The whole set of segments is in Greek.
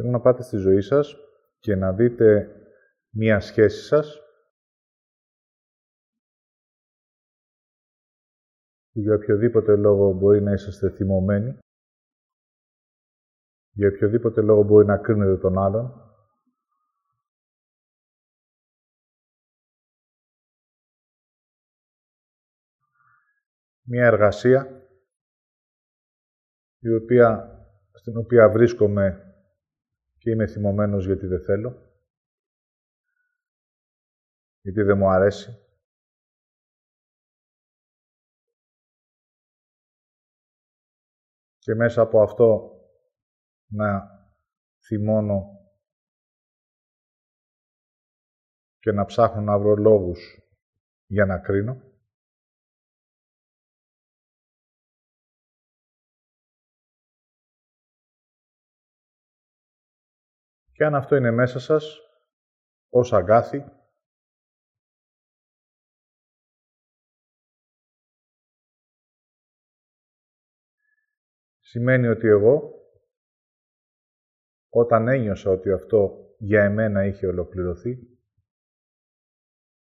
Θέλω να πάτε στη ζωή σας και να δείτε μία σχέση σας. Που για οποιοδήποτε λόγο μπορεί να είσαστε θυμωμένοι, για οποιοδήποτε λόγο μπορεί να κρίνετε τον άλλον, μια εργασία η οποία, στην οποία βρίσκομαι και είμαι θυμωμένος γιατί δεν θέλω, γιατί δεν μου αρέσει. Και μέσα από αυτό να θυμώνω και να ψάχνω να βρω λόγους για να κρίνω. Και αν αυτό είναι μέσα σας, ως αγκάθι, σημαίνει ότι εγώ, όταν ένιωσα ότι αυτό για εμένα είχε ολοκληρωθεί,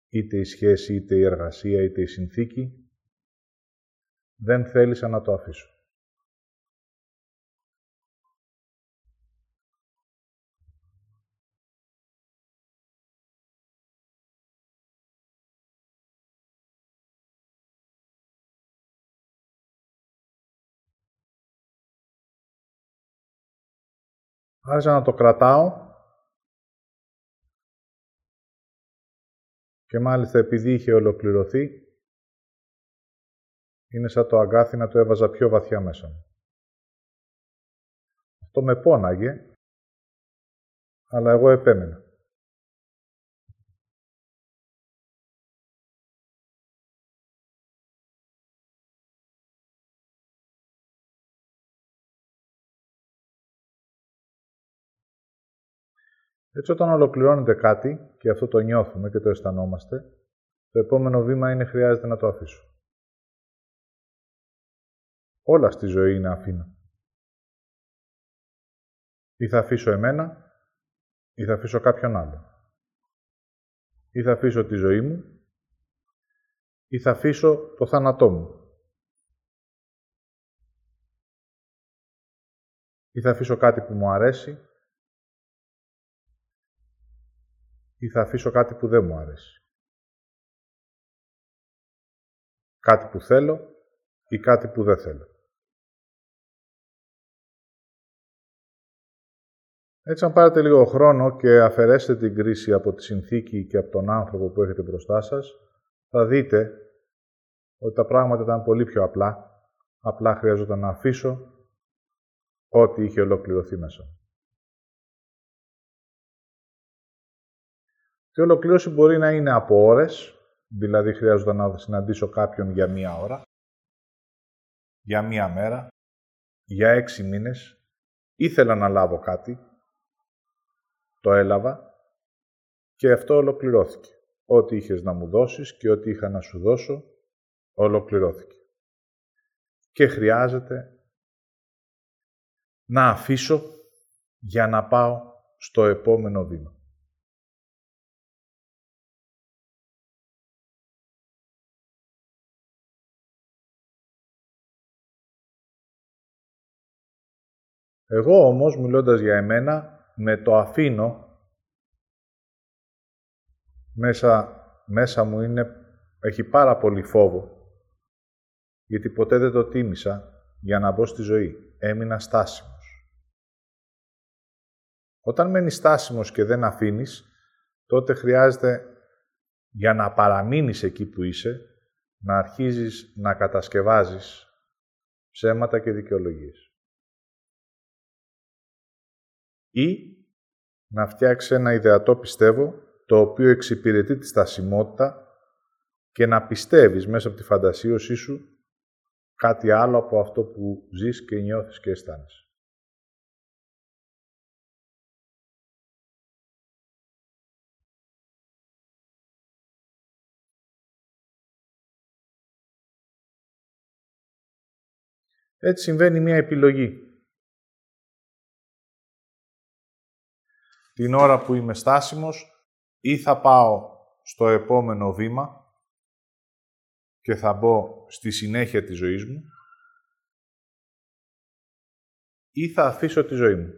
είτε η σχέση, είτε η εργασία, είτε η συνθήκη, δεν θέλησα να το αφήσω. Άρχισα να το κρατάω και μάλιστα επειδή είχε ολοκληρωθεί, είναι σαν το αγκάθι να το έβαζα πιο βαθιά μέσα μου. Αυτό με πόναγε, αλλά εγώ επέμενα. Έτσι, όταν ολοκληρώνεται κάτι και αυτό το νιώθουμε και το αισθανόμαστε, το επόμενο βήμα είναι χρειάζεται να το αφήσω. Όλα στη ζωή είναι αφήνω. Ή θα αφήσω εμένα, ή θα αφήσω κάποιον άλλο. Ή θα αφήσω τη ζωή μου, ή θα αφήσω το θάνατό μου. Ή θα αφήσω κάτι που μου αρέσει, ή θα αφήσω κάτι που δεν μου αρέσει. Κάτι που θέλω ή κάτι που δεν θέλω. Έτσι, αν πάρετε λίγο χρόνο και αφαιρέσετε την κρίση από τη συνθήκη και από τον άνθρωπο που έχετε μπροστά σας, θα δείτε ότι τα πράγματα ήταν πολύ πιο απλά. Απλά χρειαζόταν να αφήσω ό,τι είχε ολοκληρωθεί μέσα μου. Και η ολοκλήρωση μπορεί να είναι από ώρες, δηλαδή χρειάζεται να συναντήσω κάποιον για μία ώρα, για μία μέρα, για έξι μήνες. Ήθελα να λάβω κάτι, το έλαβα και αυτό ολοκληρώθηκε. Ό,τι είχες να μου δώσεις και ό,τι είχα να σου δώσω, ολοκληρώθηκε. Και χρειάζεται να αφήσω για να πάω στο επόμενο βήμα. Εγώ όμως, μιλώντας για εμένα, με το αφήνω, μέσα, μέσα μου είναι, έχει πάρα πολύ φόβο, γιατί ποτέ δεν το τίμησα για να μπω στη ζωή. Έμεινα στάσιμος. Όταν μένεις στάσιμος και δεν αφήνεις, τότε χρειάζεται για να παραμείνεις εκεί που είσαι, να αρχίζεις να κατασκευάζεις ψέματα και δικαιολογίες ή να φτιάξει ένα ιδεατό πιστεύω, το οποίο εξυπηρετεί τη στασιμότητα και να πιστεύεις μέσα από τη φαντασίωσή σου κάτι άλλο από αυτό που ζεις και νιώθεις και αισθάνεσαι. Έτσι συμβαίνει μια επιλογή. Την ώρα που είμαι στάσιμος ή θα πάω στο επόμενο βήμα και θα μπω στη συνέχεια της ζωής μου ή θα αφήσω τη ζωή μου.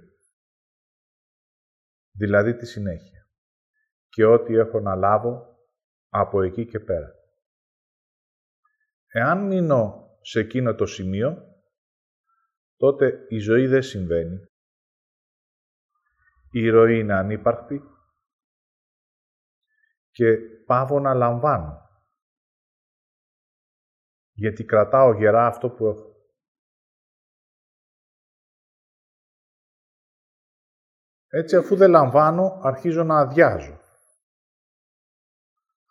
Δηλαδή τη συνέχεια. Και ό,τι έχω να λάβω από εκεί και πέρα. Εάν μείνω σε εκείνο το σημείο, τότε η ζωή δεν συμβαίνει. Η ροή είναι ανύπαρκτη και πάω να λαμβάνω. Γιατί κρατάω γερά αυτό που έχω. Έτσι, αφού δεν λαμβάνω, αρχίζω να αδειάζω.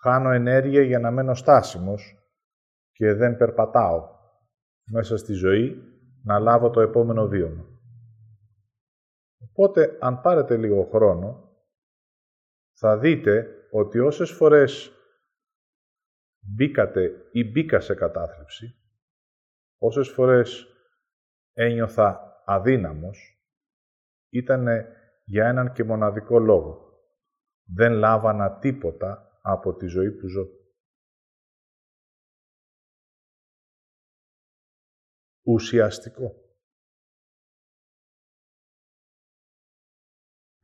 Χάνω ενέργεια για να μένω στάσιμος και δεν περπατάω μέσα στη ζωή να λάβω το επόμενο βίωμα. Οπότε, αν πάρετε λίγο χρόνο, θα δείτε ότι όσες φορές μπήκατε ή μπήκα σε κατάθλιψη, όσες φορές ένιωθα αδύναμος, ήταν για έναν και μοναδικό λόγο. Δεν λάβανα τίποτα από τη ζωή που ζω. Ουσιαστικό.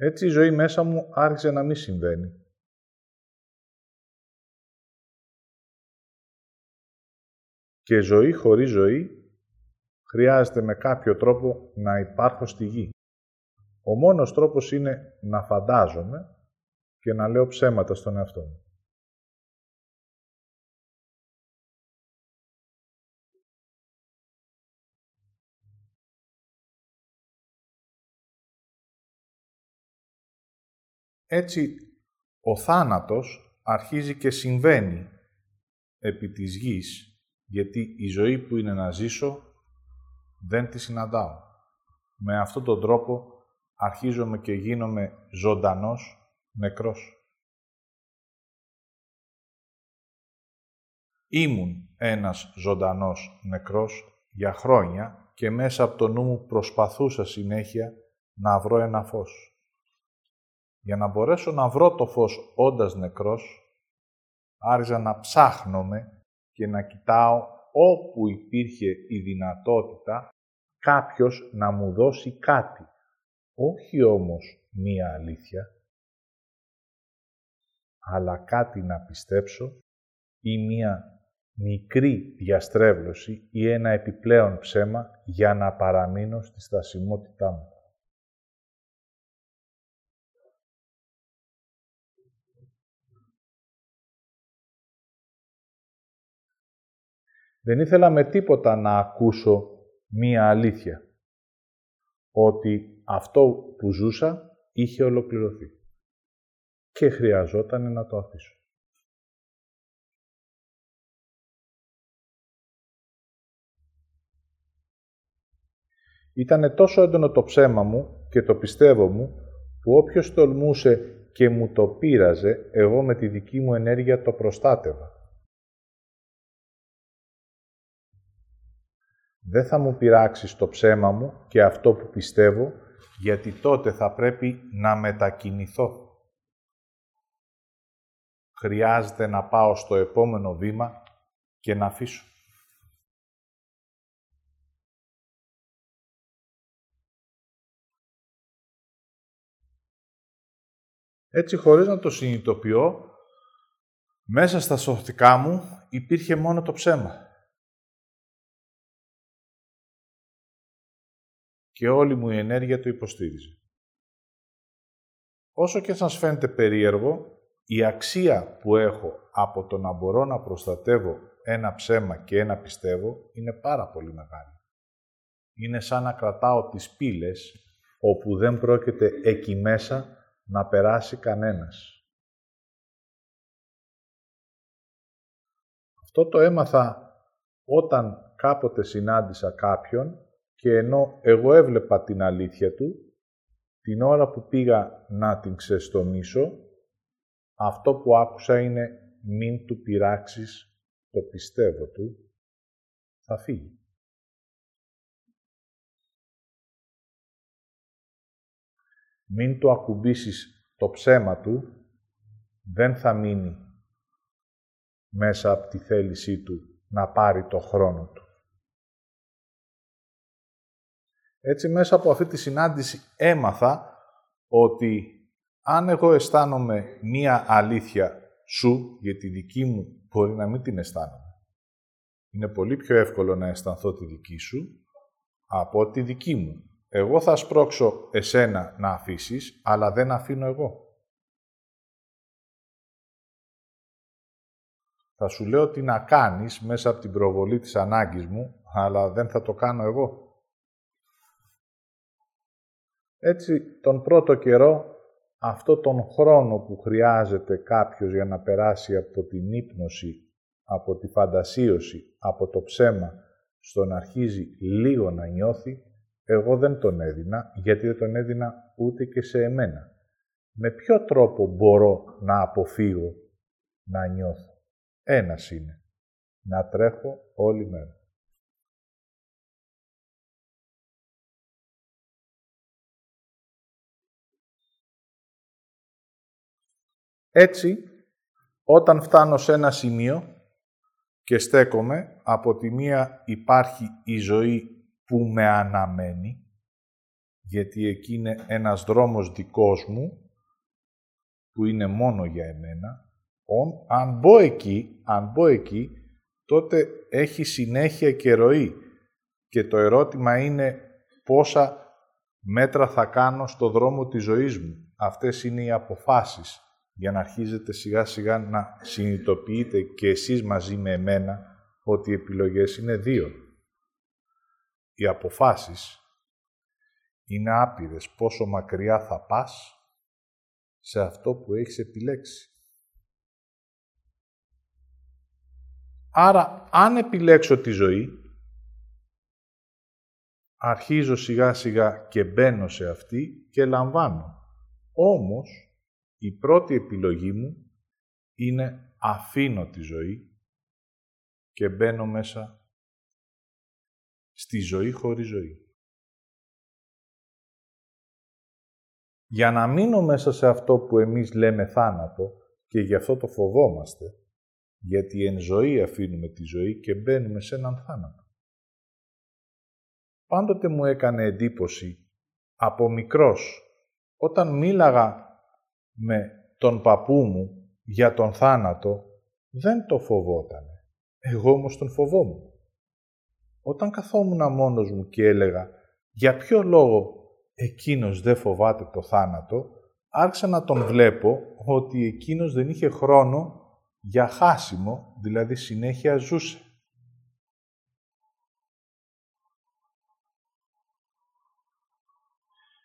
Έτσι η ζωή μέσα μου άρχισε να μην συμβαίνει. Και ζωή χωρίς ζωή χρειάζεται με κάποιο τρόπο να υπάρχω στη γη. Ο μόνος τρόπος είναι να φαντάζομαι και να λέω ψέματα στον εαυτό μου. Έτσι, ο θάνατος αρχίζει και συμβαίνει επί της γης, γιατί η ζωή που είναι να ζήσω δεν τη συναντάω. Με αυτόν τον τρόπο αρχίζομαι και γίνομαι ζωντανός νεκρός. Ήμουν ένας ζωντανός νεκρός για χρόνια και μέσα από το νου μου προσπαθούσα συνέχεια να βρω ένα φως. Για να μπορέσω να βρω το φως όντας νεκρός, άρχιζα να ψάχνομαι και να κοιτάω όπου υπήρχε η δυνατότητα κάποιος να μου δώσει κάτι. Όχι όμως μία αλήθεια, αλλά κάτι να πιστέψω ή μία μικρή διαστρέβλωση ή ένα επιπλέον ψέμα για να παραμείνω στη στασιμότητά μου. Δεν ήθελα με τίποτα να ακούσω μία αλήθεια. Ότι αυτό που ζούσα είχε ολοκληρωθεί. Και χρειαζόταν να το αφήσω. Ήτανε τόσο έντονο το ψέμα μου και το πιστεύω μου, που όποιος τολμούσε και μου το πείραζε, εγώ με τη δική μου ενέργεια το προστάτευα. Δεν θα μου πειράξεις το ψέμα μου και αυτό που πιστεύω, γιατί τότε θα πρέπει να μετακινηθώ. Χρειάζεται να πάω στο επόμενο βήμα και να αφήσω. Έτσι, χωρίς να το συνειδητοποιώ, μέσα στα σωθικά μου υπήρχε μόνο το ψέμα. Και όλη μου η ενέργεια το υποστήριζε. Όσο και σας φαίνεται περίεργο, η αξία που έχω από το να μπορώ να προστατεύω ένα ψέμα και ένα πιστεύω είναι πάρα πολύ μεγάλη. Είναι σαν να κρατάω τις πύλες όπου δεν πρόκειται εκεί μέσα να περάσει κανένας. Αυτό το έμαθα όταν κάποτε συνάντησα κάποιον και ενώ εγώ έβλεπα την αλήθεια του, την ώρα που πήγα να την ξεστομίσω, αυτό που άκουσα είναι «μην του πειράξεις το πιστεύω του, θα φύγει». Μην το ακουμπήσεις το ψέμα του δεν θα μείνει μέσα από τη θέλησή του να πάρει το χρόνο του. Έτσι μέσα από αυτή τη συνάντηση έμαθα ότι αν εγώ αισθάνομαι μία αλήθεια σου, για τη δική μου μπορεί να μην την αισθάνομαι. Είναι πολύ πιο εύκολο να αισθανθώ τη δική σου από τη δική μου. Εγώ θα σπρώξω εσένα να αφήσεις, αλλά δεν αφήνω εγώ. Θα σου λέω τι να κάνεις μέσα από την προβολή της ανάγκης μου, αλλά δεν θα το κάνω εγώ. Έτσι, τον πρώτο καιρό, αυτό τον χρόνο που χρειάζεται κάποιος για να περάσει από την ύπνωση, από τη φαντασίωση, από το ψέμα, στο να αρχίζει λίγο να νιώθει, εγώ δεν τον έδινα, γιατί δεν τον έδινα ούτε και σε εμένα. Με ποιο τρόπο μπορώ να αποφύγω να νιώθω; Ένας είναι. Να τρέχω όλη μέρα. Έτσι, όταν φτάνω σε ένα σημείο και στέκομαι, από τη μία υπάρχει η ζωή που με αναμένει, γιατί εκεί είναι ένας δρόμος δικός μου, που είναι μόνο για εμένα. Αν μπω εκεί, αν μπω εκεί, τότε έχει συνέχεια και ροή. Και το ερώτημα είναι πόσα μέτρα θα κάνω στο δρόμο της ζωής μου. Αυτές είναι οι αποφάσεις για να αρχίζετε σιγά σιγά να συνειδητοποιείτε και εσείς μαζί με εμένα ότι οι επιλογές είναι δύο. Οι αποφάσεις είναι άπειρες πόσο μακριά θα πας σε αυτό που έχεις επιλέξει. Άρα, αν επιλέξω τη ζωή, αρχίζω σιγά σιγά και μπαίνω σε αυτή και λαμβάνω. Όμως, η πρώτη επιλογή μου είναι αφήνω τη ζωή και μπαίνω μέσα στη ζωή χωρίς ζωή. Για να μείνω μέσα σε αυτό που εμείς λέμε θάνατο και γι' αυτό το φοβόμαστε, γιατί εν ζωή αφήνουμε τη ζωή και μπαίνουμε σε έναν θάνατο. Πάντοτε μου έκανε εντύπωση από μικρός, όταν μίλαγα με τον παππού μου για τον θάνατο, δεν το φοβότανε. Εγώ όμως τον φοβόμουν. Όταν καθόμουν μόνος μου και έλεγα για ποιο λόγο εκείνος δεν φοβάται το θάνατο, άρχισα να τον βλέπω ότι εκείνος δεν είχε χρόνο για χάσιμο, δηλαδή συνέχεια ζούσε.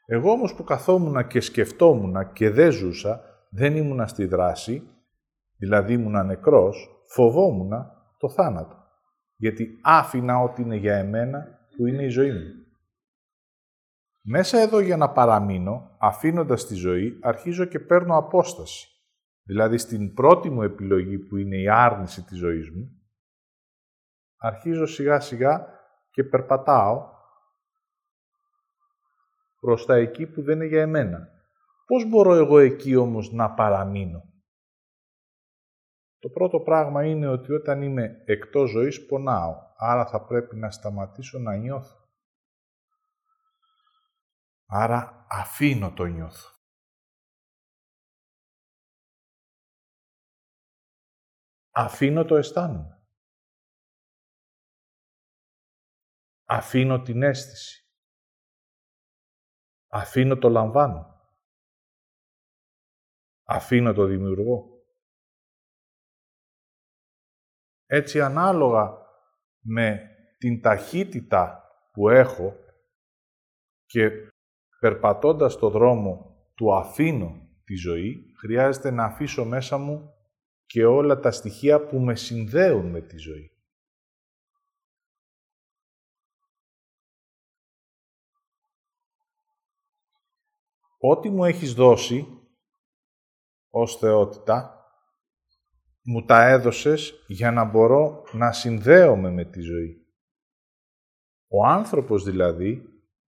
Εγώ όμως που καθόμουν και σκεφτόμουν και δεν ζούσα, δεν ήμουνα στη δράση, δηλαδή ήμουνα νεκρός, φοβόμουν το θάνατο. Γιατί άφηνα ό,τι είναι για εμένα που είναι η ζωή μου. Μέσα εδώ για να παραμείνω, αφήνοντας τη ζωή, αρχίζω και παίρνω απόσταση. Δηλαδή στην πρώτη μου επιλογή που είναι η άρνηση της ζωής μου, αρχίζω σιγά σιγά και περπατάω προς τα εκεί που δεν είναι για εμένα. Πώς μπορώ εγώ εκεί όμως να παραμείνω; Το πρώτο πράγμα είναι ότι όταν είμαι εκτός ζωής πονάω, άρα θα πρέπει να σταματήσω να νιώθω. Άρα αφήνω το νιώθω. Αφήνω το αισθάνομαι. Αφήνω την αίσθηση. Αφήνω το λαμβάνω. Αφήνω το δημιουργώ. Έτσι ανάλογα με την ταχύτητα που έχω και περπατώντας το δρόμο του αφήνω τη ζωή, χρειάζεται να αφήσω μέσα μου και όλα τα στοιχεία που με συνδέουν με τη ζωή. Ό,τι μου έχεις δώσει ως θεότητα, μου τα έδωσες για να μπορώ να συνδέομαι με τη ζωή. Ο άνθρωπος δηλαδή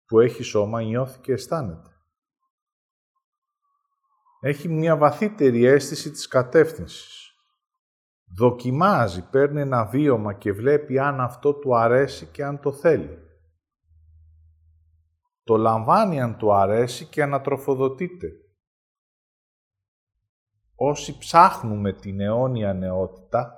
που έχει σώμα νιώθει και αισθάνεται. έχει μια βαθύτερη αίσθηση της κατεύθυνσης. Δοκιμάζει, παίρνει ένα βίωμα και βλέπει αν αυτό του αρέσει και αν το θέλει. Το λαμβάνει αν του αρέσει και ανατροφοδοτείται. Όσοι ψάχνουμε την αιώνια νεότητα,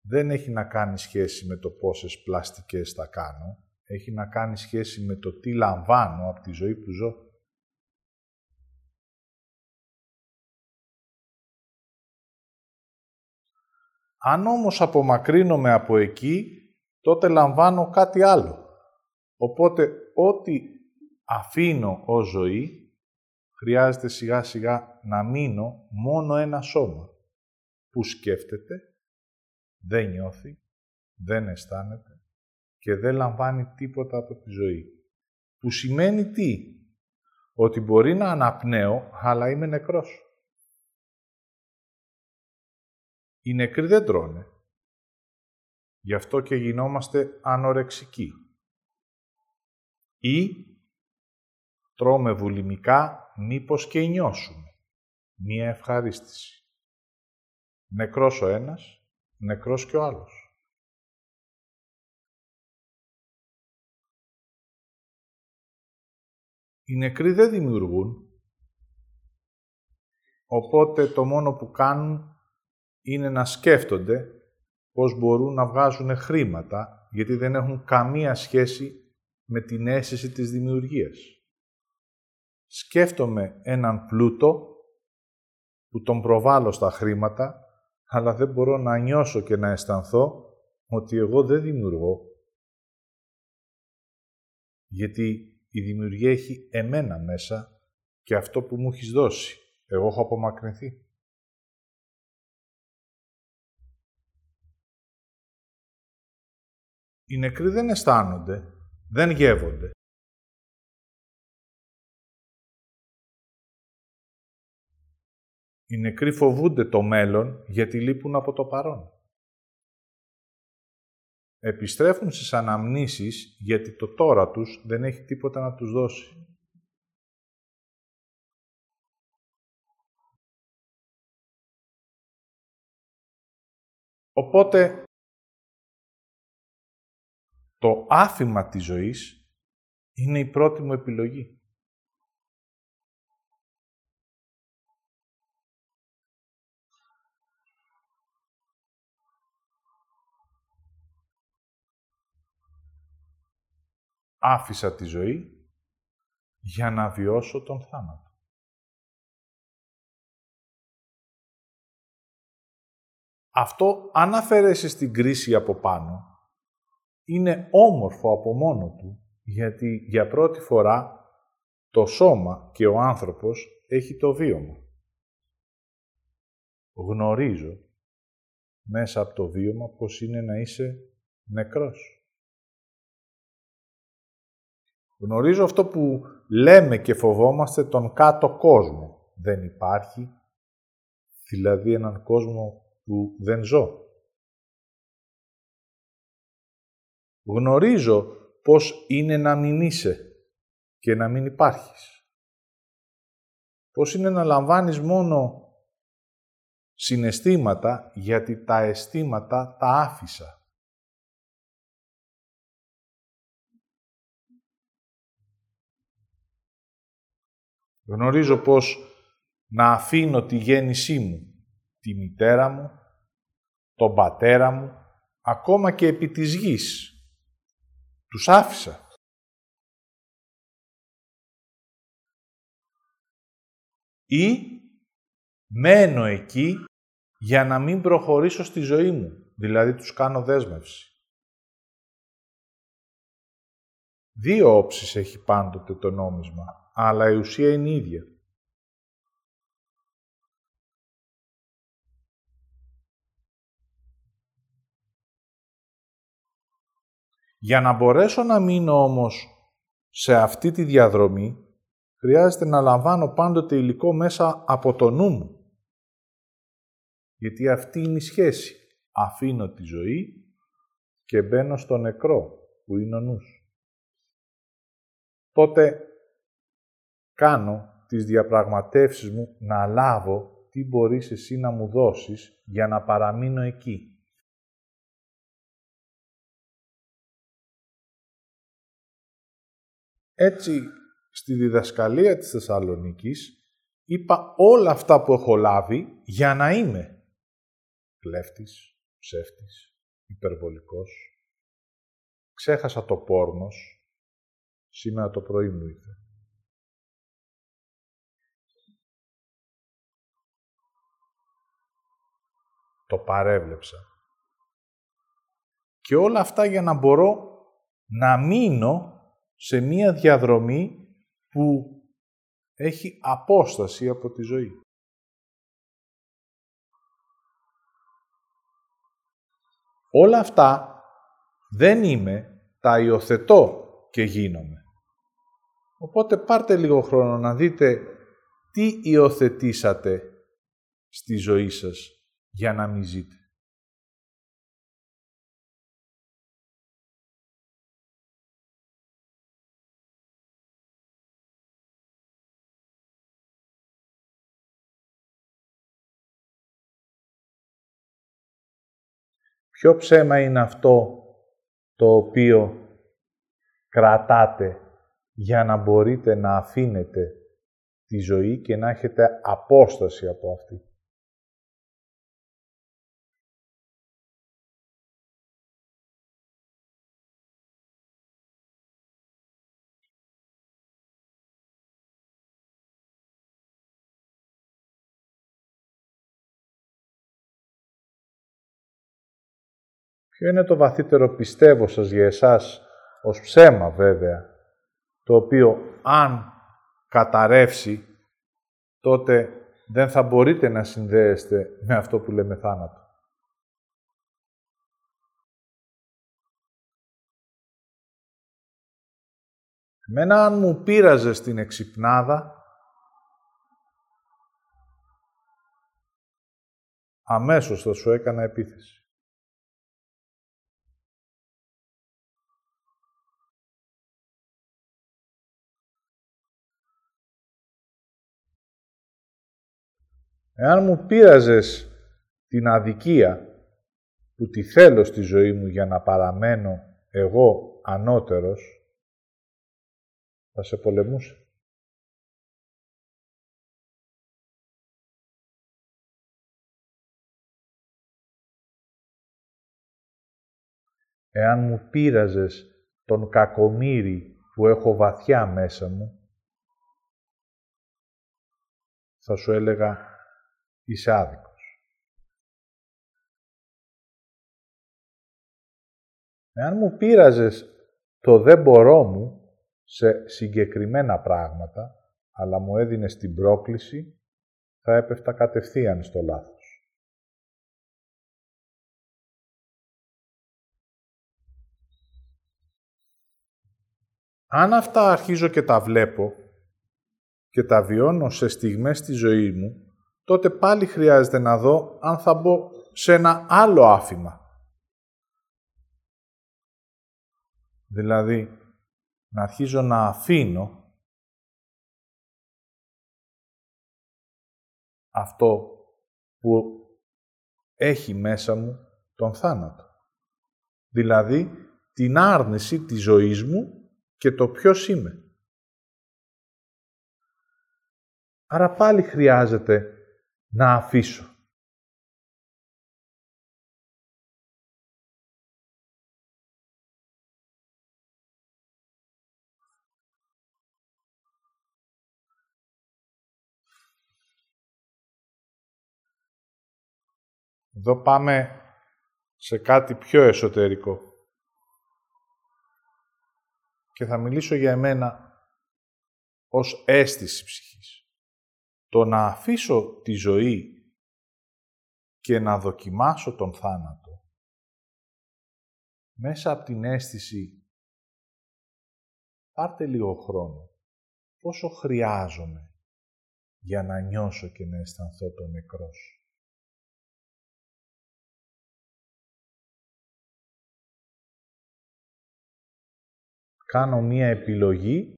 δεν έχει να κάνει σχέση με το πόσες πλαστικές θα κάνω, έχει να κάνει σχέση με το τι λαμβάνω από τη ζωή που ζω. Αν όμως απομακρύνομαι από εκεί, τότε λαμβάνω κάτι άλλο. Οπότε, ό,τι αφήνω ως ζωή, χρειάζεται σιγά σιγά να μείνω μόνο ένα σώμα που σκέφτεται, δεν νιώθει, δεν αισθάνεται και δεν λαμβάνει τίποτα από τη ζωή. Που σημαίνει τι; Ότι μπορεί να αναπνέω, αλλά είμαι νεκρός. Οι νεκροί δεν τρώνε. Γι' αυτό και γινόμαστε ανορεξικοί. Ή τρώμε βουλημικά μήπως και νιώσουμε. Μία ευχαρίστηση. Νεκρός ο ένας, νεκρός και ο άλλος. Οι νεκροί δεν δημιουργούν, οπότε το μόνο που κάνουν είναι να σκέφτονται πώς μπορούν να βγάζουν χρήματα, γιατί δεν έχουν καμία σχέση με την αίσθηση της δημιουργίας. Σκέφτομαι έναν πλούτο που τον προβάλλω στα χρήματα, αλλά δεν μπορώ να νιώσω και να αισθανθώ ότι εγώ δεν δημιουργώ. Γιατί η δημιουργία έχει εμένα μέσα και αυτό που μου έχεις δώσει. Εγώ έχω απομακρυνθεί. Οι νεκροί δεν αισθάνονται, δεν γεύονται. Οι νεκροί φοβούνται το μέλλον γιατί λείπουν από το παρόν. Επιστρέφουν στις αναμνήσεις γιατί το τώρα τους δεν έχει τίποτα να τους δώσει. Οπότε το άφημα της ζωής είναι η πρώτη μου επιλογή. Άφησα τη ζωή για να βιώσω τον θάνατο. Αυτό, αν αφαιρέσεις την κρίση από πάνω, είναι όμορφο από μόνο του, γιατί για πρώτη φορά το σώμα και ο άνθρωπος έχει το βίωμα. Γνωρίζω μέσα από το βίωμα πως είναι να είσαι νεκρός. Γνωρίζω αυτό που λέμε και φοβόμαστε τον κάτω κόσμο. Δεν υπάρχει, δηλαδή έναν κόσμο που δεν ζω. Γνωρίζω πώς είναι να μην είσαι και να μην υπάρχεις. Πώς είναι να λαμβάνεις μόνο συναισθήματα γιατί τα αισθήματα τα άφησα. Γνωρίζω πως να αφήνω τη γέννησή μου, τη μητέρα μου, τον πατέρα μου, ακόμα και επί της γης, τους άφησα. Ή μένω εκεί για να μην προχωρήσω στη ζωή μου. Δηλαδή τους κάνω δέσμευση. Δύο όψεις έχει πάντοτε το νόμισμα, αλλά η ουσία είναι η ίδια. Για να μπορέσω να μείνω όμως σε αυτή τη διαδρομή, χρειάζεται να λαμβάνω πάντοτε υλικό μέσα από το νου μου. Γιατί αυτή είναι η σχέση. Αφήνω τη ζωή και μπαίνω στο νεκρό, που είναι ο νους. Τότε κάνω τις διαπραγματεύσεις μου να λάβω τι μπορείς εσύ να μου δώσεις για να παραμείνω εκεί. Έτσι, στη διδασκαλία της Θεσσαλονίκης, είπα όλα αυτά που έχω λάβει για να είμαι κλέφτης, ψεύτης, υπερβολικός. Ξέχασα το πόρνος. Σήμερα το πρωί μου ήρθε. Το παρέβλεψα. Και όλα αυτά για να μπορώ να μείνω σε μία διαδρομή που έχει απόσταση από τη ζωή. Όλα αυτά δεν είμαι, τα υιοθετώ και γίνομαι. Οπότε πάρτε λίγο χρόνο να δείτε τι υιοθετήσατε στη ζωή σας για να μην ζείτε. Ποιο ψέμα είναι αυτό το οποίο κρατάτε για να μπορείτε να αφήνετε τη ζωή και να έχετε απόσταση από αυτή; Ποιο είναι το βαθύτερο πιστεύω σας για εσάς, ως ψέμα βέβαια, το οποίο αν καταρρεύσει, τότε δεν θα μπορείτε να συνδέεστε με αυτό που λέμε θάνατο. Εμένα αν μου πείραζε στην εξυπνάδα, αμέσως θα σου έκανα επίθεση. Εάν μου πείραζες την αδικία που τη θέλω στη ζωή μου για να παραμένω εγώ ανώτερος, θα σε πολεμούσε. Εάν μου πείραζες τον κακομύρι που έχω βαθιά μέσα μου, θα σου έλεγα είσαι άδικος. Εάν μου πείραζες το δεν μπορώ μου σε συγκεκριμένα πράγματα, αλλά μου έδινες την πρόκληση, θα έπεφτα κατευθείαν στο λάθος. Αν αυτά αρχίζω και τα βλέπω και τα βιώνω σε στιγμές στη ζωή μου, τότε πάλι χρειάζεται να δω αν θα μπω σε ένα άλλο άφημα. Δηλαδή, να αρχίζω να αφήνω αυτό που έχει μέσα μου τον θάνατο. Δηλαδή, την άρνηση της ζωής μου και το ποιος είμαι. Άρα πάλι χρειάζεται να αφήσω. Εδώ πάμε σε κάτι πιο εσωτερικό. Και θα μιλήσω για εμένα ως αίσθηση ψυχής το να αφήσω τη ζωή και να δοκιμάσω τον θάνατο μέσα από την αίσθηση πάρτε λίγο χρόνο πόσο χρειάζομαι για να νιώσω και να αισθανθώ τον νεκρός. Κάνω μία επιλογή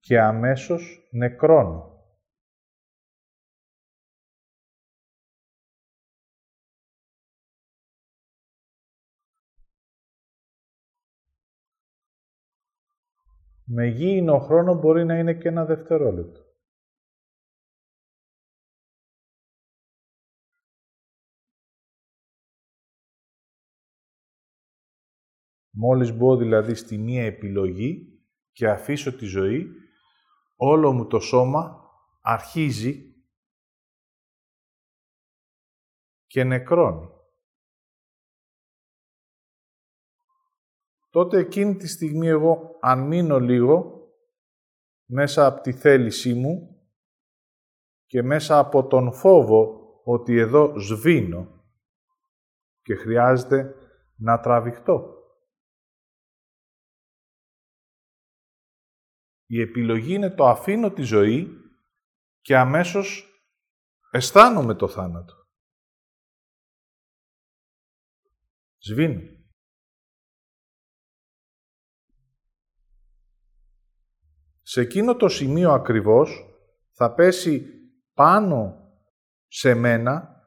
και αμέσως νεκρώνω. Με γήινο χρόνο μπορεί να είναι και ένα δευτερόλεπτο. Μόλις μπω δηλαδή στη μία επιλογή και αφήσω τη ζωή, όλο μου το σώμα αρχίζει και νεκρώνει. Τότε εκείνη τη στιγμή εγώ, αν μείνω λίγο, μέσα από τη θέλησή μου και μέσα από τον φόβο ότι εδώ σβήνω και χρειάζεται να τραβηχτώ. Η επιλογή είναι το αφήνω τη ζωή και αμέσως αισθάνομαι το θάνατο. Σβήνω. Σε εκείνο το σημείο ακριβώς θα πέσει πάνω σε μένα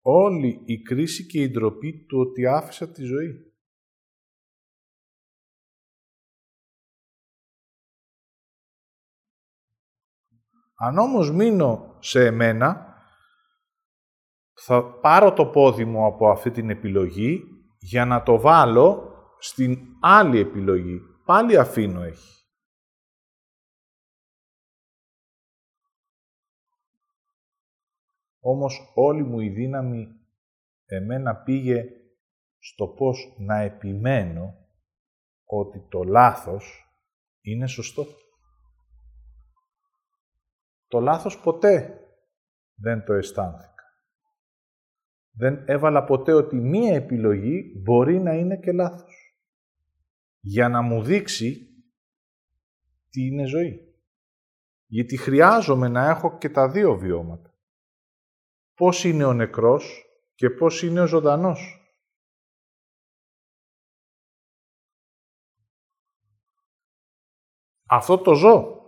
όλη η κρίση και η ντροπή του ότι άφησα τη ζωή. Αν όμως μείνω σε εμένα, θα πάρω το πόδι μου από αυτή την επιλογή για να το βάλω στην άλλη επιλογή. Πάλι αφήνω έχει. Όμως όλη μου η δύναμη εμένα πήγε στο πώς να επιμένω ότι το λάθος είναι σωστό. Το λάθος ποτέ δεν το αισθάνθηκα. Δεν έβαλα ποτέ ότι μία επιλογή μπορεί να είναι και λάθος. Για να μου δείξει τι είναι ζωή. Γιατί χρειάζομαι να έχω και τα δύο βιώματα. Πώς είναι ο νεκρός και πώς είναι ο ζωντανός. Αυτό το ζω.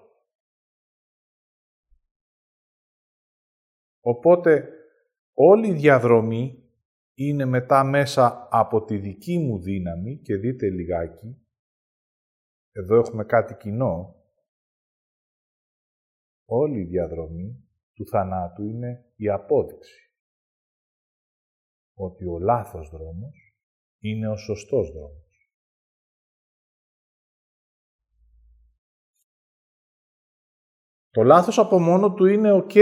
Οπότε όλη η διαδρομή είναι μετά μέσα από τη δική μου δύναμη και δείτε λιγάκι, εδώ έχουμε κάτι κοινό, όλη η διαδρομή του θανάτου είναι η απόδειξη ότι ο λάθος δρόμος είναι ο σωστός δρόμος. Το λάθος από μόνο του είναι οκ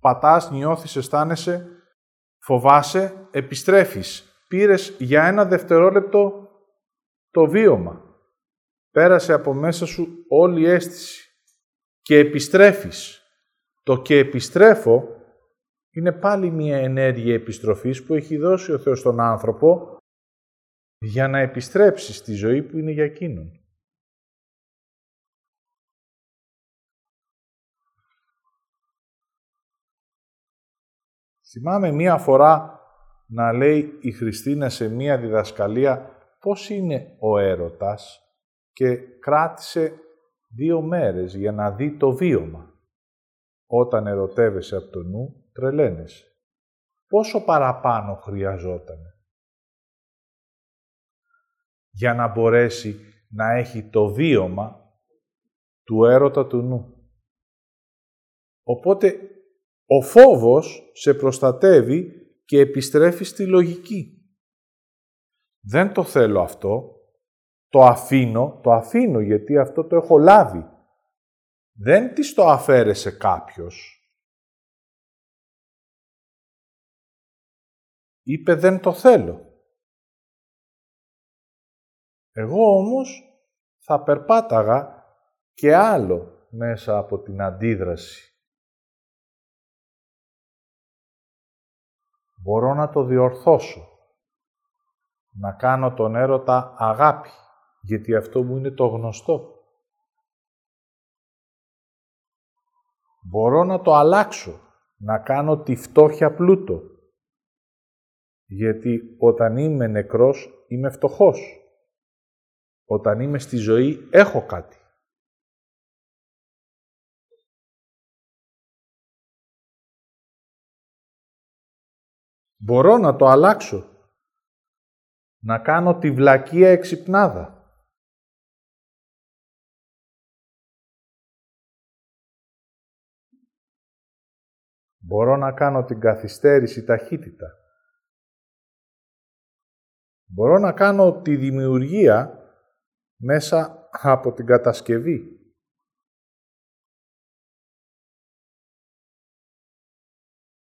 πατάς, νιώθεις, αισθάνεσαι, φοβάσαι, επιστρέφεις. Πήρες για ένα δευτερόλεπτο το βίωμα. Πέρασε από μέσα σου όλη η αίσθηση. Και επιστρέφεις. Το «και επιστρέφω» είναι πάλι μια ενέργεια επιστροφής που έχει δώσει ο Θεός στον άνθρωπο για να επιστρέψει στη ζωή που είναι για εκείνον. Θυμάμαι μία φορά να λέει η Χριστίνα σε μία διδασκαλία πώς είναι ο έρωτας και κράτησε δύο μέρες για να δει το βίωμα. Όταν ερωτεύεσαι από το νου, τρελαίνεσαι. Πόσο παραπάνω χρειαζόταν για να μπορέσει να έχει το βίωμα του έρωτα του νου. Οπότε ο φόβος σε προστατεύει και επιστρέφει στη λογική. Δεν το θέλω αυτό, το αφήνω, το αφήνω γιατί αυτό το έχω λάβει. Δεν της το αφαίρεσε κάποιος. Είπε δεν το θέλω. Εγώ όμως θα περπάταγα και άλλο μέσα από την αντίδραση μπορώ να το διορθώσω. Να κάνω τον έρωτα αγάπη, γιατί αυτό μου είναι το γνωστό. Μπορώ να το αλλάξω, να κάνω τη φτώχεια πλούτο. Γιατί όταν είμαι νεκρός είμαι φτωχός. Όταν είμαι στη ζωή έχω κάτι. Μπορώ να το αλλάξω. Να κάνω τη βλακεία εξυπνάδα. Μπορώ να κάνω την καθυστέρηση ταχύτητα. Μπορώ να κάνω τη δημιουργία μέσα από την κατασκευή.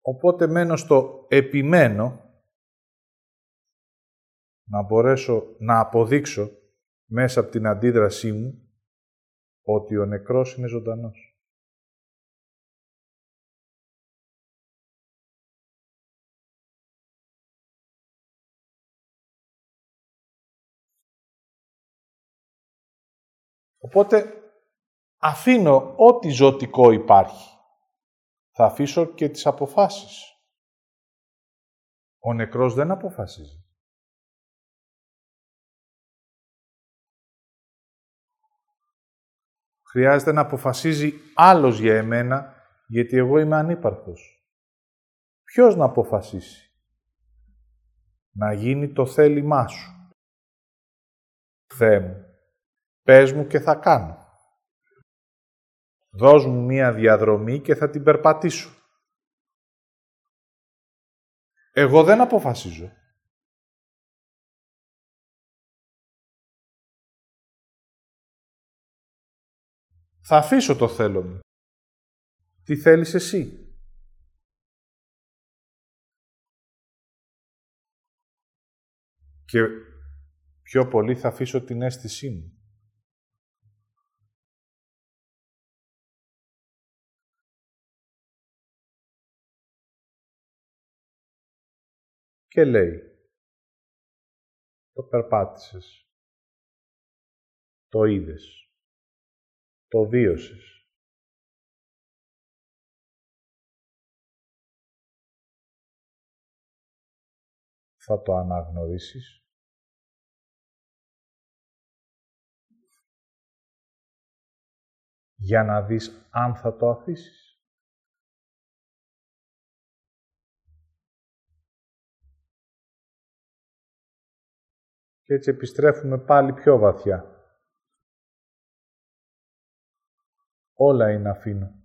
Οπότε μένω στο επιμένω να μπορέσω να αποδείξω μέσα από την αντίδρασή μου ότι ο νεκρός είναι ζωντανός. Οπότε αφήνω ό,τι ζωτικό υπάρχει. Θα αφήσω και τις αποφάσεις. Ο νεκρός δεν αποφασίζει. Χρειάζεται να αποφασίζει άλλος για εμένα, γιατί εγώ είμαι ανύπαρκτος. Ποιος να αποφασίσει; Να γίνει το θέλημά σου. Θεέ μου, πες μου και θα κάνω. Δώσ' μου μία διαδρομή και θα την περπατήσω. Εγώ δεν αποφασίζω. Θα αφήσω το θέλω μου. Τι θέλεις εσύ; Και πιο πολύ θα αφήσω την αίσθησή μου. Και λέει, το περπάτησες, το είδες το βίωσες. Θα το αναγνωρίσεις. για να δεις αν θα το αφήσεις. Και έτσι επιστρέφουμε πάλι πιο βαθιά. Όλα είναι αφήνω.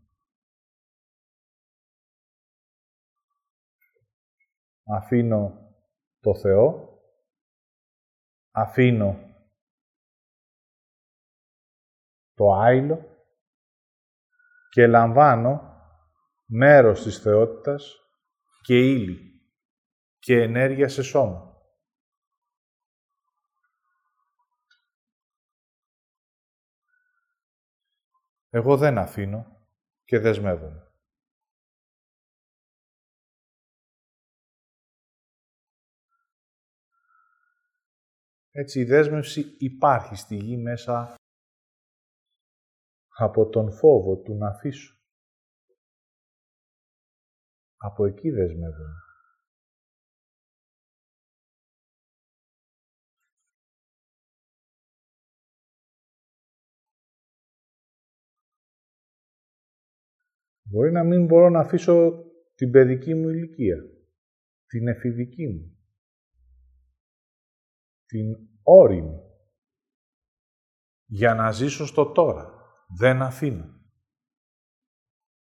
Αφήνω το Θεό, αφήνω το άϊλο και λαμβάνω μέρος της θεότητας και ύλη και ενέργεια σε σώμα. Εγώ δεν αφήνω και δεσμεύομαι. Έτσι η δέσμευση υπάρχει στη γη μέσα από τον φόβο του να αφήσω. Από εκεί δεσμεύομαι. Μπορεί να μην μπορώ να αφήσω την παιδική μου ηλικία, την εφηβική μου, την όρημη, για να ζήσω στο τώρα. Δεν αφήνω.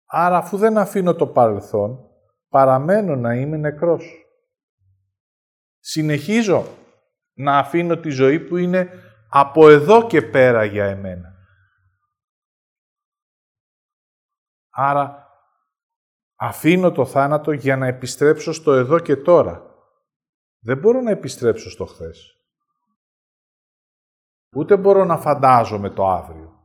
Άρα αφού δεν αφήνω το παρελθόν, παραμένω να είμαι νεκρός. Συνεχίζω να αφήνω τη ζωή που είναι από εδώ και πέρα για εμένα. Άρα αφήνω το θάνατο για να επιστρέψω στο εδώ και τώρα. Δεν μπορώ να επιστρέψω στο χθες. Ούτε μπορώ να φαντάζομαι το αύριο.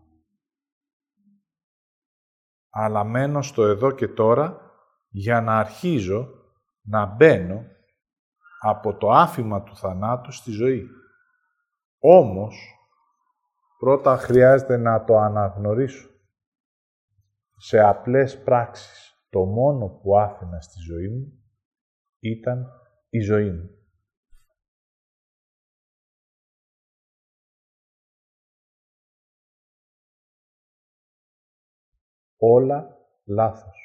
Αλλά μένω στο εδώ και τώρα για να αρχίζω να μπαίνω από το άφημα του θανάτου στη ζωή. Όμως, πρώτα χρειάζεται να το αναγνωρίσω σε απλές πράξεις. Το μόνο που άφηνα στη ζωή μου ήταν η ζωή μου. Όλα λάθος.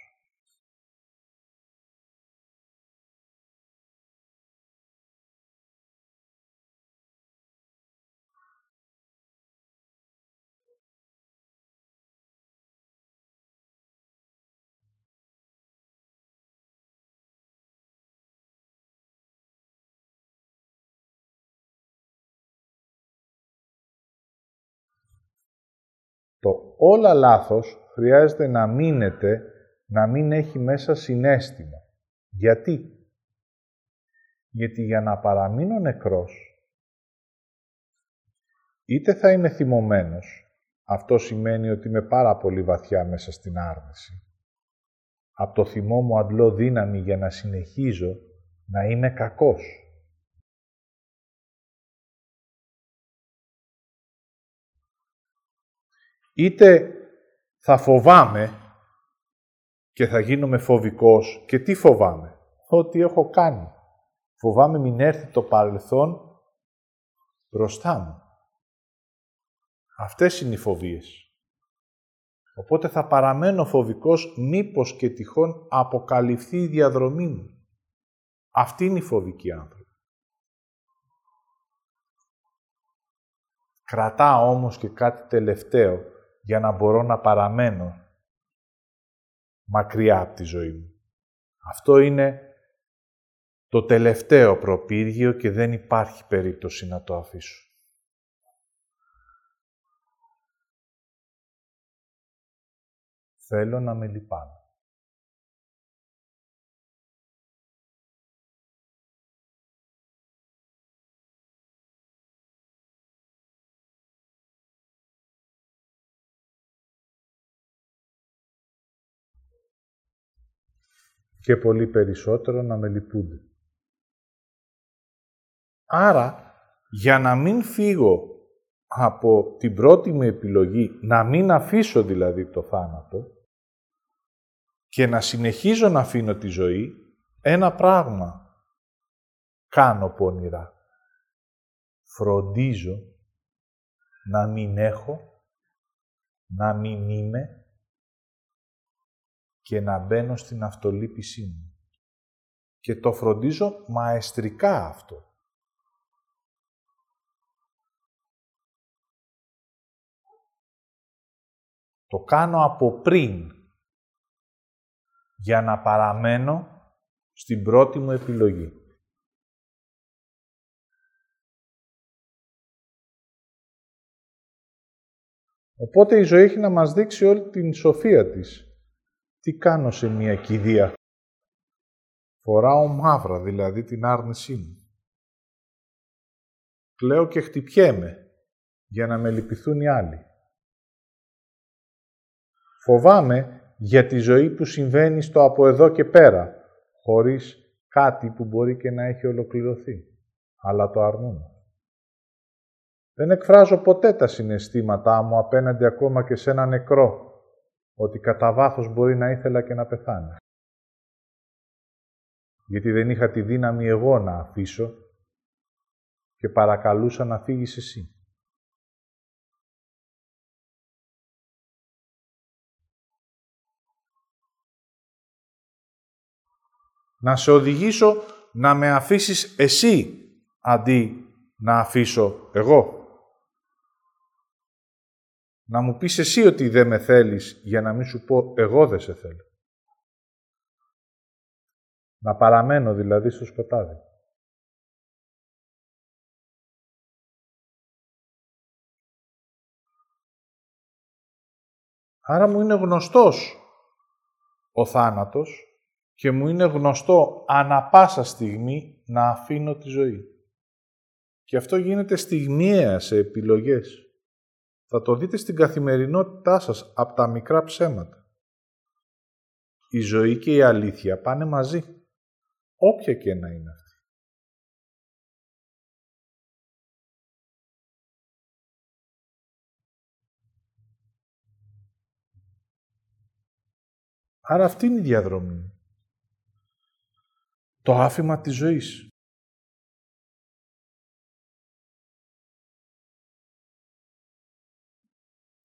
Το όλα λάθος χρειάζεται να μείνετε, να μην έχει μέσα συνέστημα. Γιατί; Γιατί για να παραμείνω νεκρός, είτε θα είμαι θυμωμένος, αυτό σημαίνει ότι είμαι πάρα πολύ βαθιά μέσα στην άρνηση. Από το θυμό μου αντλώ δύναμη για να συνεχίζω να είμαι κακός. Είτε θα φοβάμαι και θα γίνομαι φοβικός και τι φοβάμαι; Ό,τι έχω κάνει. Φοβάμαι μην έρθει το παρελθόν μπροστά μου. Αυτές είναι οι φοβίες. Οπότε θα παραμένω φοβικός μήπως και τυχόν αποκαλυφθεί η διαδρομή μου. Αυτή είναι η φοβική άνθρωπο. Κρατά όμως και κάτι τελευταίο για να μπορώ να παραμένω μακριά από τη ζωή μου. Αυτό είναι το τελευταίο προπύργιο και δεν υπάρχει περίπτωση να το αφήσω. Θέλω να με λυπάμαι. Και πολύ περισσότερο να με λυπούνται. Άρα, για να μην φύγω από την πρώτη μου επιλογή, να μην αφήσω δηλαδή το θάνατο, και να συνεχίζω να αφήνω τη ζωή, ένα πράγμα κάνω πονηρά. Φροντίζω να μην έχω, να μην είμαι και να μπαίνω στην αυτολύπησή μου. Και το φροντίζω μαεστρικά αυτό. Το κάνω από πριν για να παραμένω στην πρώτη μου επιλογή. Οπότε η ζωή έχει να μας δείξει όλη την σοφία της. Τι κάνω σε μια κηδεία; Φοράω μαύρα, δηλαδή την άρνησή μου. Κλαίω και χτυπιέμαι για να με λυπηθούν οι άλλοι. Φοβάμαι για τη ζωή που συμβαίνει στο από εδώ και πέρα, χωρίς κάτι που μπορεί και να έχει ολοκληρωθεί. Αλλά το αρνούμε. Δεν εκφράζω ποτέ τα συναισθήματά μου απέναντι ακόμα και σε ένα νεκρό, ότι κατά βάθος μπορεί να ήθελα και να πεθάνει. Γιατί δεν είχα τη δύναμη εγώ να αφήσω και παρακαλούσα να φύγεις εσύ. να σε οδηγήσω να με αφήσεις εσύ αντί να αφήσω εγώ. Να μου πεις εσύ ότι δεν με θέλεις για να μην σου πω εγώ δεν σε θέλω. Να παραμένω δηλαδή στο σκοτάδι. Άρα μου είναι γνωστός ο θάνατος και μου είναι γνωστό ανα πάσα στιγμή να αφήνω τη ζωή. Και αυτό γίνεται στιγμιαία σε επιλογές. Θα το δείτε στην καθημερινότητά σας από τα μικρά ψέματα. Η ζωή και η αλήθεια πάνε μαζί, όποια και να είναι αυτή. Άρα αυτή είναι η διαδρομή το άφημα της ζωής.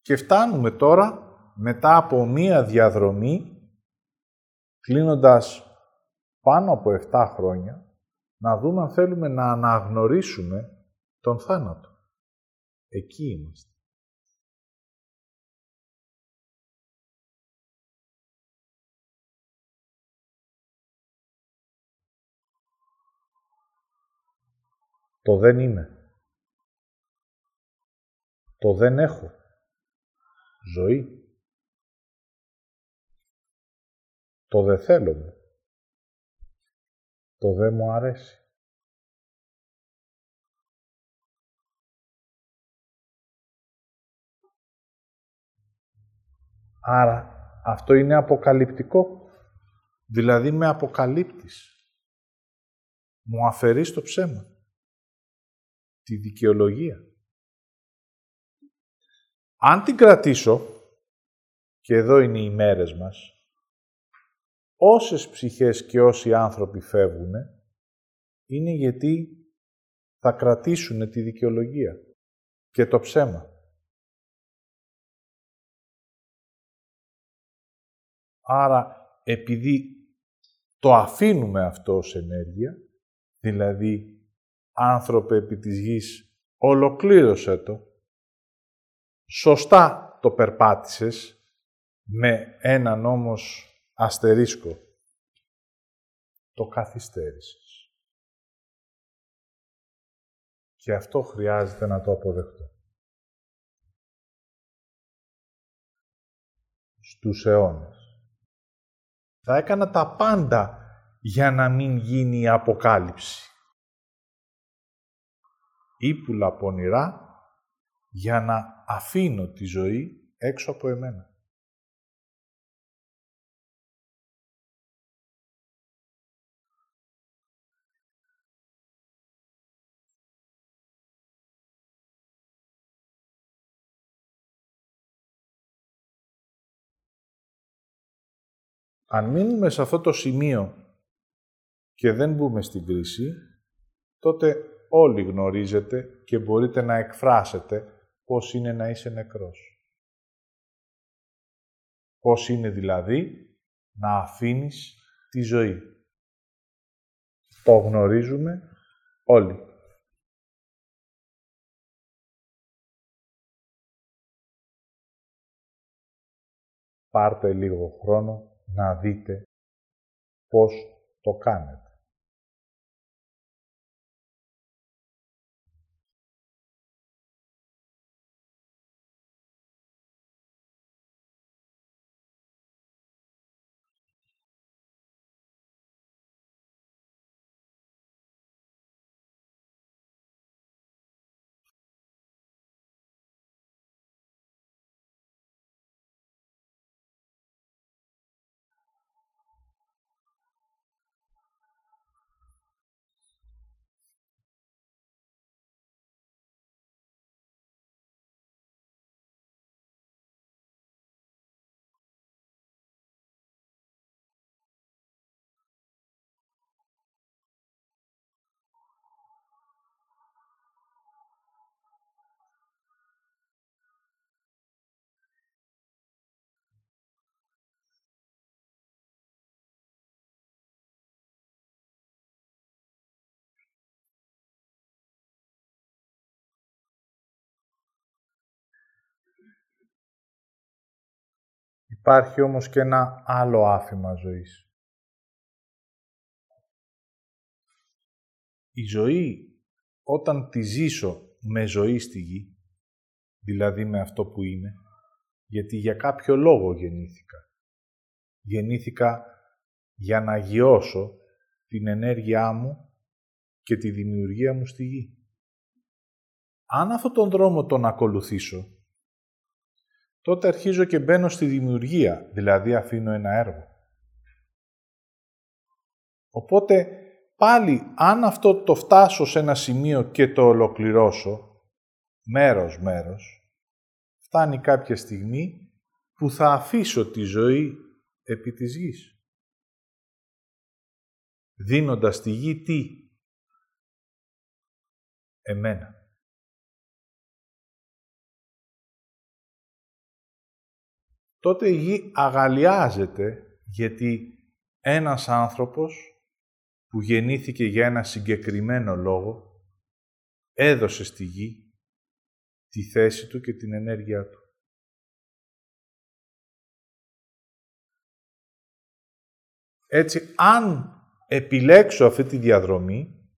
Και φτάνουμε τώρα, μετά από μία διαδρομή, κλείνοντας πάνω από 7 χρόνια, να δούμε αν θέλουμε να αναγνωρίσουμε τον θάνατο. Εκεί είμαστε. Το δεν είμαι. Το δεν έχω. Ζωή. Το δε θέλω μου. Το δε μου αρέσει. Άρα αυτό είναι αποκαλυπτικό. Δηλαδή με αποκαλύπτεις. Μου αφαιρείς το ψέμα. Τη δικαιολογία. Αν την κρατήσω, και εδώ είναι οι μέρες μας, όσες ψυχές και όσοι άνθρωποι φεύγουν, είναι γιατί θα κρατήσουν τη δικαιολογία και το ψέμα. Άρα, επειδή το αφήνουμε αυτό ως ενέργεια, δηλαδή άνθρωπε επί της γης, ολοκλήρωσε το, σωστά το περπάτησες, με έναν όμως αστερίσκο, το καθυστέρησες. Και αυτό χρειάζεται να το αποδεχτώ. Στους αιώνες. Θα έκανα τα πάντα για να μην γίνει η αποκάλυψη. Ήπουλα πονηρά για να αφήνω τη ζωή έξω από εμένα. Αν μείνουμε σε αυτό το σημείο και δεν μπούμε στην κρίση, τότε όλοι γνωρίζετε και μπορείτε να εκφράσετε πώς είναι να είσαι νεκρός. Πώς είναι δηλαδή να αφήνεις τη ζωή. Το γνωρίζουμε όλοι. Πάρτε λίγο χρόνο να δείτε πώς το κάνετε. Υπάρχει όμως και ένα άλλο άφημα ζωής. Η ζωή, όταν τη ζήσω με ζωή στη γη, δηλαδή με αυτό που είναι, γιατί για κάποιο λόγο γεννήθηκα. Γεννήθηκα για να αγιώσω την ενέργειά μου και τη δημιουργία μου στη γη. Αν αυτόν τον δρόμο τον ακολουθήσω, τότε αρχίζω και μπαίνω στη δημιουργία, δηλαδή αφήνω ένα έργο. Οπότε, πάλι, αν αυτό το φτάσω σε ένα σημείο και το ολοκληρώσω, μέρος, μέρος, φτάνει κάποια στιγμή που θα αφήσω τη ζωή επί της γης. Δίνοντας τη γη τι; Εμένα. Τότε η γη αγαλιάζεται γιατί ένας άνθρωπος που γεννήθηκε για ένα συγκεκριμένο λόγο έδωσε στη γη τη θέση του και την ενέργειά του. Έτσι, αν επιλέξω αυτή τη διαδρομή,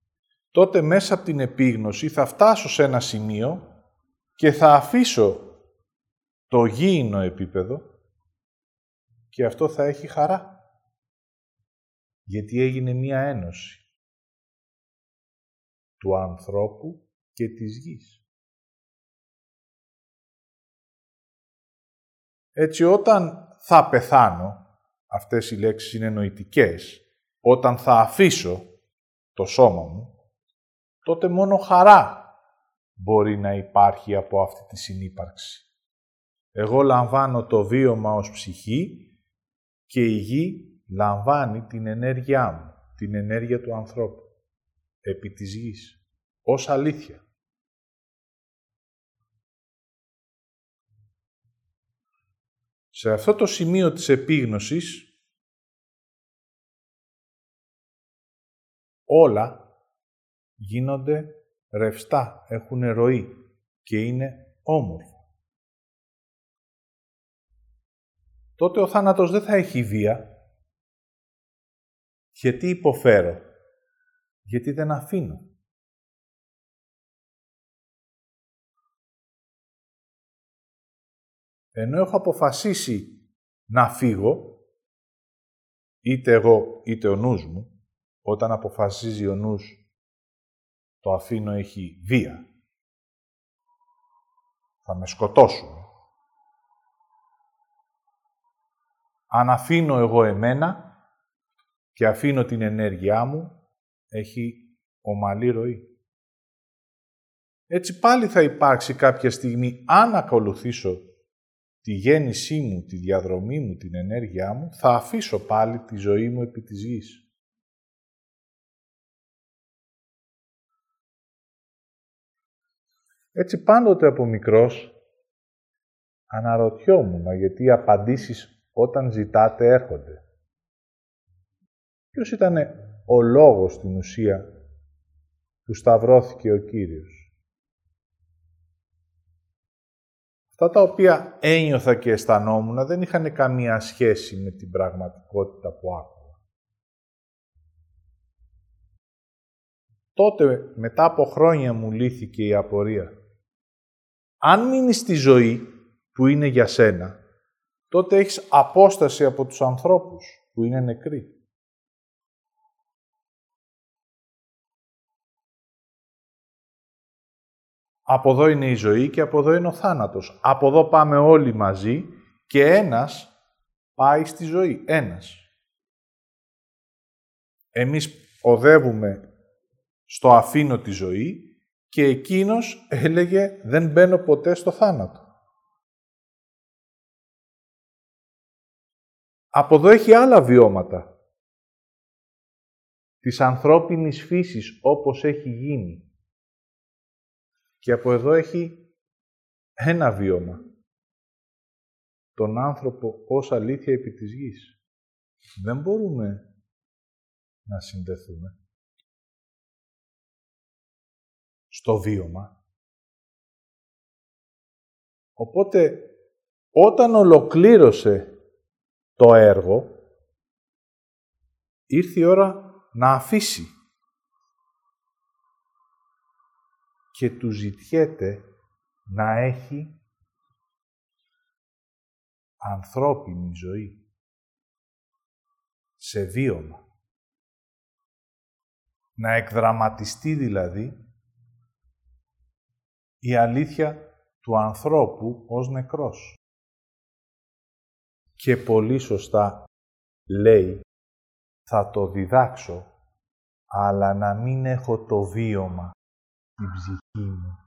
τότε μέσα από την επίγνωση θα φτάσω σε ένα σημείο και θα αφήσω το γήινο επίπεδο και αυτό θα έχει χαρά. Γιατί έγινε μία ένωση του ανθρώπου και της γης. Έτσι, όταν θα πεθάνω, αυτές οι λέξεις είναι νοητικές, όταν θα αφήσω το σώμα μου, τότε μόνο χαρά μπορεί να υπάρχει από αυτή τη συνύπαρξη. Εγώ λαμβάνω το βίωμα ως ψυχή και η γη λαμβάνει την ενέργειά μου, την ενέργεια του ανθρώπου, επί της γης, ως αλήθεια. Σε αυτό το σημείο της επίγνωσης, όλα γίνονται ρευστά, έχουν ροή και είναι όμορφα. Τότε ο θάνατος δεν θα έχει βία. Γιατί υποφέρω; Γιατί δεν αφήνω. Ενώ έχω αποφασίσει να φύγω, είτε εγώ είτε ο νους μου, όταν αποφασίζει ο νους το αφήνω έχει βία. Θα με σκοτώσουν. Αν αφήνω εγώ εμένα και αφήνω την ενέργειά μου, έχει ομαλή ροή. Έτσι πάλι θα υπάρξει κάποια στιγμή, αν ακολουθήσω τη γέννησή μου, τη διαδρομή μου, την ενέργειά μου, θα αφήσω πάλι τη ζωή μου επί της γης. Έτσι πάντοτε από μικρός αναρωτιόμουν γιατί οι απαντήσεις όταν ζητάτε έρχονται. Ποιος ήταν ο λόγος στην ουσία που σταυρώθηκε ο Κύριος; Αυτά τα οποία ένιωθα και αισθανόμουν δεν είχαν καμία σχέση με την πραγματικότητα που άκουγα. Τότε, μετά από χρόνια μου λύθηκε η απορία. Αν μείνεις στη ζωή που είναι για σένα, τότε έχεις απόσταση από τους ανθρώπους που είναι νεκροί. Από εδώ είναι η ζωή και από εδώ είναι ο θάνατος. Από εδώ πάμε όλοι μαζί και ένας πάει στη ζωή. Ένας. Εμείς οδεύουμε στο αφήνω τη ζωή και εκείνος έλεγε δεν μπαίνω ποτέ στο θάνατο. Από εδώ έχει άλλα βιώματα. Της ανθρώπινης φύσης όπως έχει γίνει. Και από εδώ έχει ένα βίωμα. Τον άνθρωπο ως αλήθεια επί της γης. Δεν μπορούμε να συνδεθούμε. Στο βίωμα. Οπότε, όταν ολοκλήρωσε το έργο, ήρθε η ώρα να αφήσει. Και του ζητιέται να έχει ανθρώπινη ζωή. Σε βίωμα. Να εκδραματιστεί δηλαδή η αλήθεια του ανθρώπου ως νεκρός και πολύ σωστά λέει θα το διδάξω, αλλά να μην έχω το βίωμα στην ψυχή μου.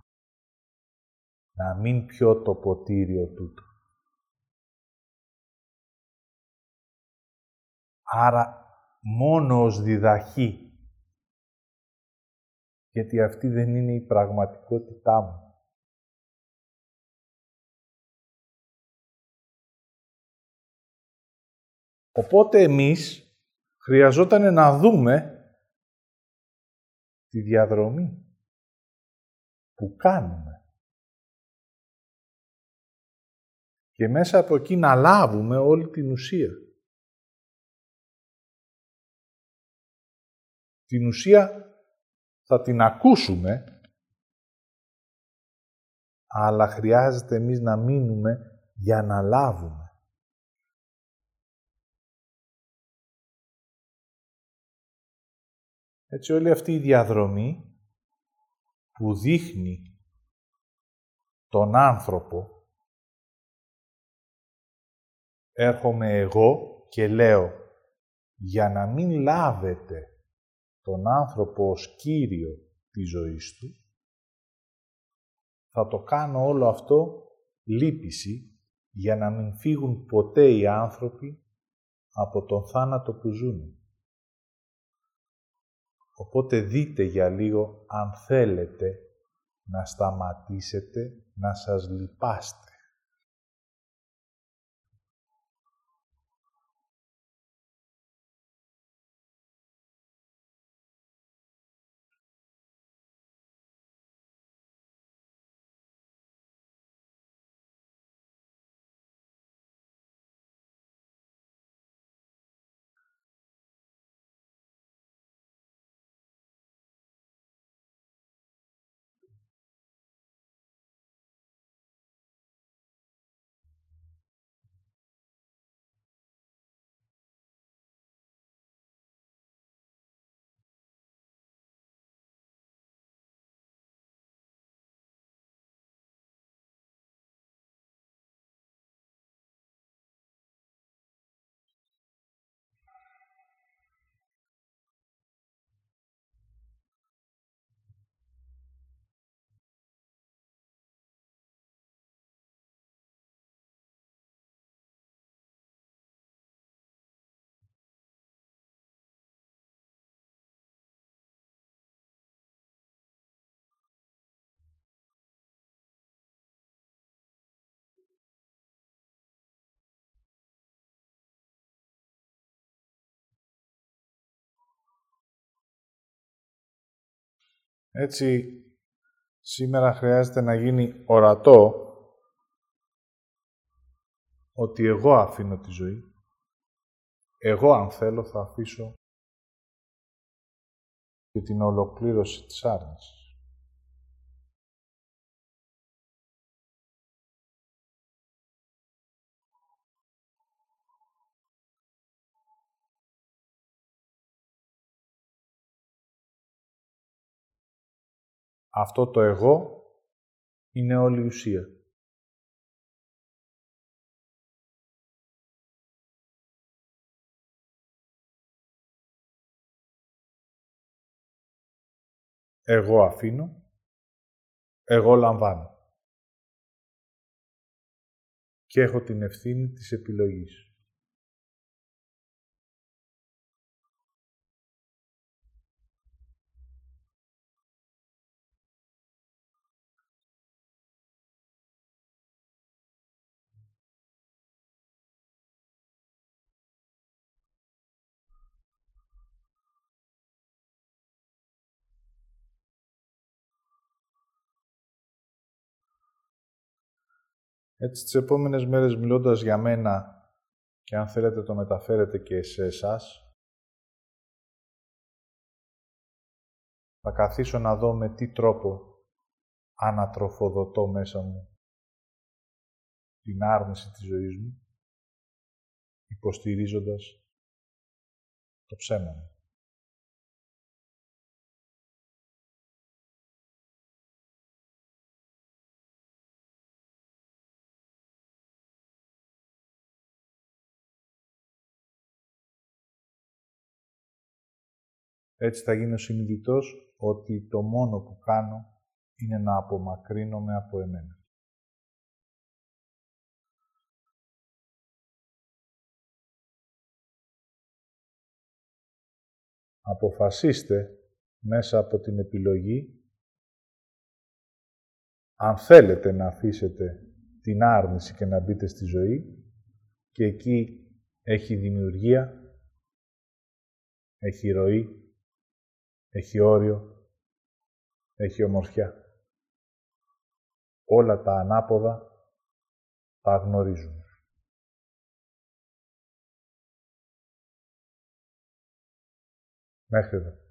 Να μην πιω το ποτήριο τούτο. Άρα μόνο ως διδαχή. Γιατί αυτή δεν είναι η πραγματικότητά μου. Οπότε εμείς χρειαζόταν να δούμε τη διαδρομή που κάνουμε. Και μέσα από εκεί να λάβουμε όλη την ουσία. Την ουσία θα την ακούσουμε, αλλά χρειάζεται εμείς να μείνουμε για να λάβουμε. Έτσι όλη αυτή η διαδρομή που δείχνει τον άνθρωπο έρχομαι εγώ και λέω για να μην λάβετε τον άνθρωπο ως Κύριο της ζωής του θα το κάνω όλο αυτό λύπηση για να μην φύγουν ποτέ οι άνθρωποι από τον θάνατο που ζουν. Οπότε δείτε για λίγο αν θέλετε να σταματήσετε να σας λυπάστε. Έτσι, σήμερα χρειάζεται να γίνει ορατό ότι εγώ αφήνω τη ζωή. Εγώ, αν θέλω, θα αφήσω και την ολοκλήρωση της άρνησης. Αυτό το εγώ είναι όλη η ουσία. Εγώ αφήνω, εγώ λαμβάνω. Και έχω την ευθύνη της επιλογής. Έτσι, τις επόμενες μέρες μιλώντας για μένα και αν θέλετε το μεταφέρετε και σε εσάς, θα καθίσω να δω με τι τρόπο ανατροφοδοτώ μέσα μου την άρνηση της ζωής μου, υποστηρίζοντας το ψέμα μου. Έτσι θα γίνω συνειδητός ότι το μόνο που κάνω είναι να απομακρύνομαι από εμένα. Αποφασίστε μέσα από την επιλογή αν θέλετε να αφήσετε την άρνηση και να μπείτε στη ζωή και εκεί έχει δημιουργία, έχει ροή έχει όριο, έχει ομορφιά. Όλα τα ανάποδα τα γνωρίζουμε. Μέχρι εδώ.